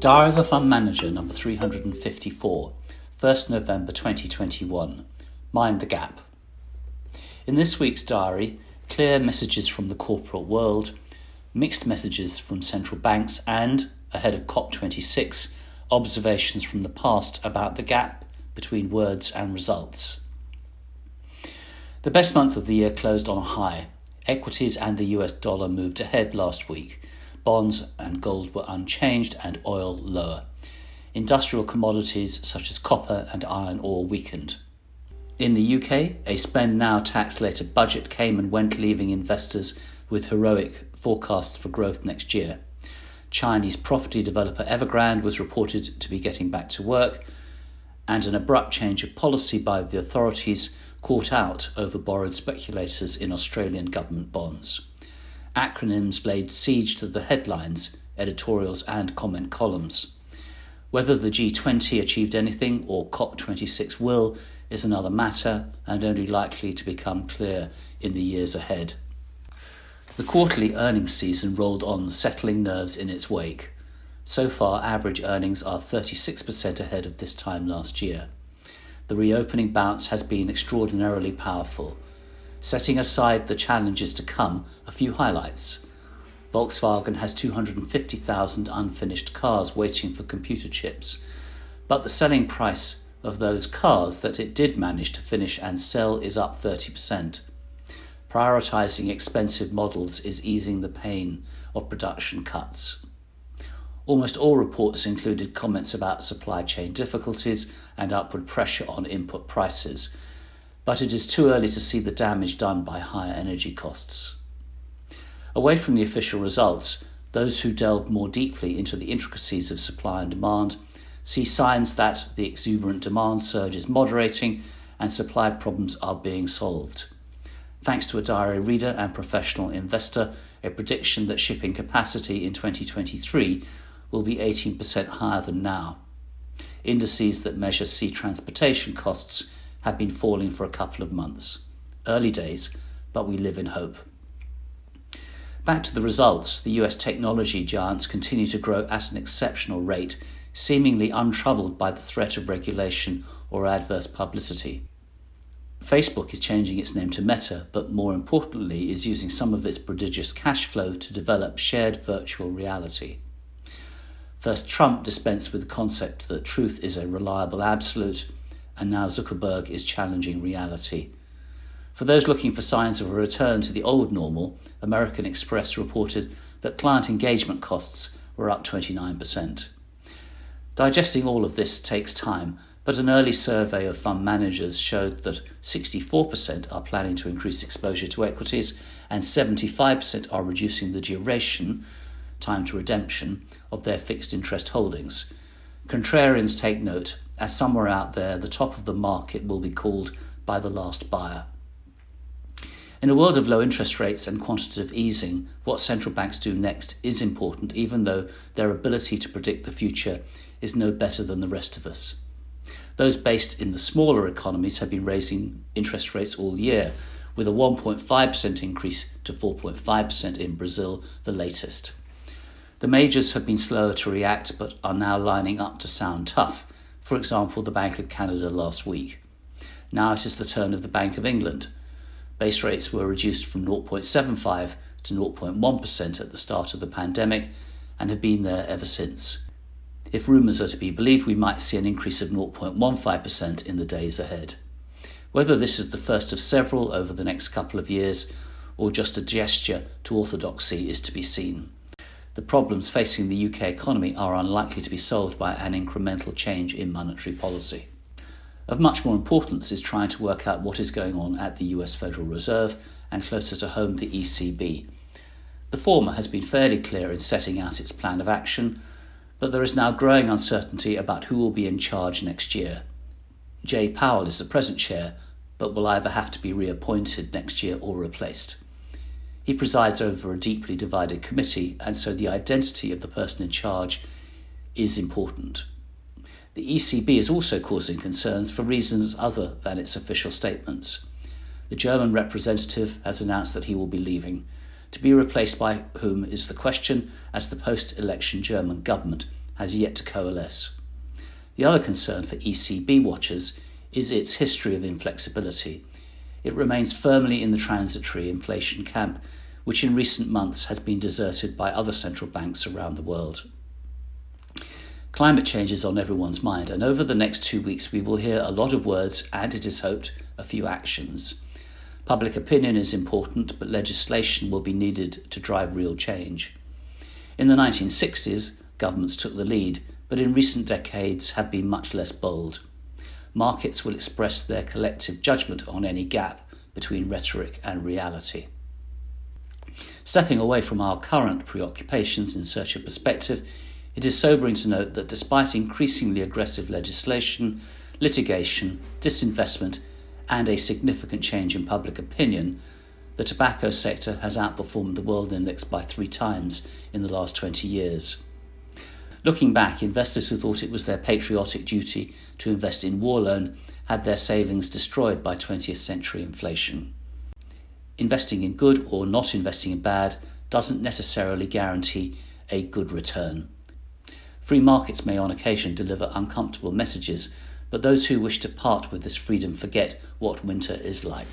Diary of a Fund Manager number 354, 1st November 2021. Mind the Gap. In this week's diary, clear messages from the corporate world, mixed messages from central banks, and, ahead of COP26, observations from the past about the gap between words and results. The best month of the year closed on a high. Equities and the US dollar moved ahead last week bonds and gold were unchanged, and oil lower. Industrial commodities such as copper and iron ore weakened. In the UK, a spend now, tax later budget came and went, leaving investors with heroic forecasts for growth next year. Chinese property developer Evergrande was reported to be getting back to work, and an abrupt change of policy by the authorities caught out over borrowed speculators in Australian government bonds acronyms laid siege to the headlines, editorials, and comment columns. Whether the G20 achieved anything or COP26 will is another matter and only likely to become clear in the years ahead. The quarterly earnings season rolled on, settling nerves in its wake. So far, average earnings are 36% ahead of this time last year. The reopening bounce has been extraordinarily powerful Setting aside the challenges to come, a few highlights. Volkswagen has 250,000 unfinished cars waiting for computer chips, but the selling price of those cars that it did manage to finish and sell is up 30%. Prioritizing expensive models is easing the pain of production cuts. Almost all reports included comments about supply chain difficulties and upward pressure on input prices, but it is too early to see the damage done by higher energy costs. Away from the official results, those who delve more deeply into the intricacies of supply and demand see signs that the exuberant demand surge is moderating and supply problems are being solved. Thanks to a diary reader and professional investor, a prediction that shipping capacity in 2023 will be 18% higher than now. Indices that measure sea transportation costs had been falling for a couple of months. Early days, but we live in hope. Back to the results, the US technology giants continue to grow at an exceptional rate, seemingly untroubled by the threat of regulation or adverse publicity. Facebook is changing its name to Meta, but more importantly, is using some of its prodigious cash flow to develop shared virtual reality. First, Trump dispensed with the concept that truth is a reliable absolute, and now Zuckerberg is challenging reality. For those looking for signs of a return to the old normal, American Express reported that client engagement costs were up 29%. Digesting all of this takes time, but an early survey of fund managers showed that 64% are planning to increase exposure to equities and 75% are reducing the duration, time to redemption, of their fixed interest holdings. Contrarians take note as somewhere out there the top of the market will be called by the last buyer. In a world of low interest rates and quantitative easing, what central banks do next is important, even though their ability to predict the future is no better than the rest of us. Those based in the smaller economies have been raising interest rates all year, with a 1.5% increase to 4.5% in Brazil, the latest. The majors have been slower to react but are now lining up to sound tough, for example, the Bank of Canada last week. Now it is the turn of the Bank of England. Base rates were reduced from 0.75 to 0.1% at the start of the pandemic and have been there ever since. If rumours are to be believed, we might see an increase of 0.15% in the days ahead. Whether this is the first of several over the next couple of years or just a gesture to orthodoxy is to be seen the problems facing the UK economy are unlikely to be solved by an incremental change in monetary policy. Of much more importance is trying to work out what is going on at the US Federal Reserve and closer to home, the ECB. The former has been fairly clear in setting out its plan of action, but there is now growing uncertainty about who will be in charge next year. Jay Powell is the present chair, but will either have to be reappointed next year or replaced. He presides over a deeply divided committee, and so the identity of the person in charge is important. The ECB is also causing concerns for reasons other than its official statements. The German representative has announced that he will be leaving. To be replaced by whom is the question, as the post election German government has yet to coalesce. The other concern for ECB watchers is its history of inflexibility. It remains firmly in the transitory inflation camp, which in recent months has been deserted by other central banks around the world. Climate change is on everyone's mind, and over the next two weeks we will hear a lot of words and, it is hoped, a few actions. Public opinion is important, but legislation will be needed to drive real change. In the 1960s, governments took the lead, but in recent decades have been much less bold. Markets will express their collective judgment on any gap between rhetoric and reality. Stepping away from our current preoccupations in search of perspective, it is sobering to note that despite increasingly aggressive legislation, litigation, disinvestment, and a significant change in public opinion, the tobacco sector has outperformed the world index by three times in the last 20 years. Looking back, investors who thought it was their patriotic duty to invest in war loan had their savings destroyed by 20th century inflation. Investing in good or not investing in bad doesn't necessarily guarantee a good return. Free markets may on occasion deliver uncomfortable messages, but those who wish to part with this freedom forget what winter is like.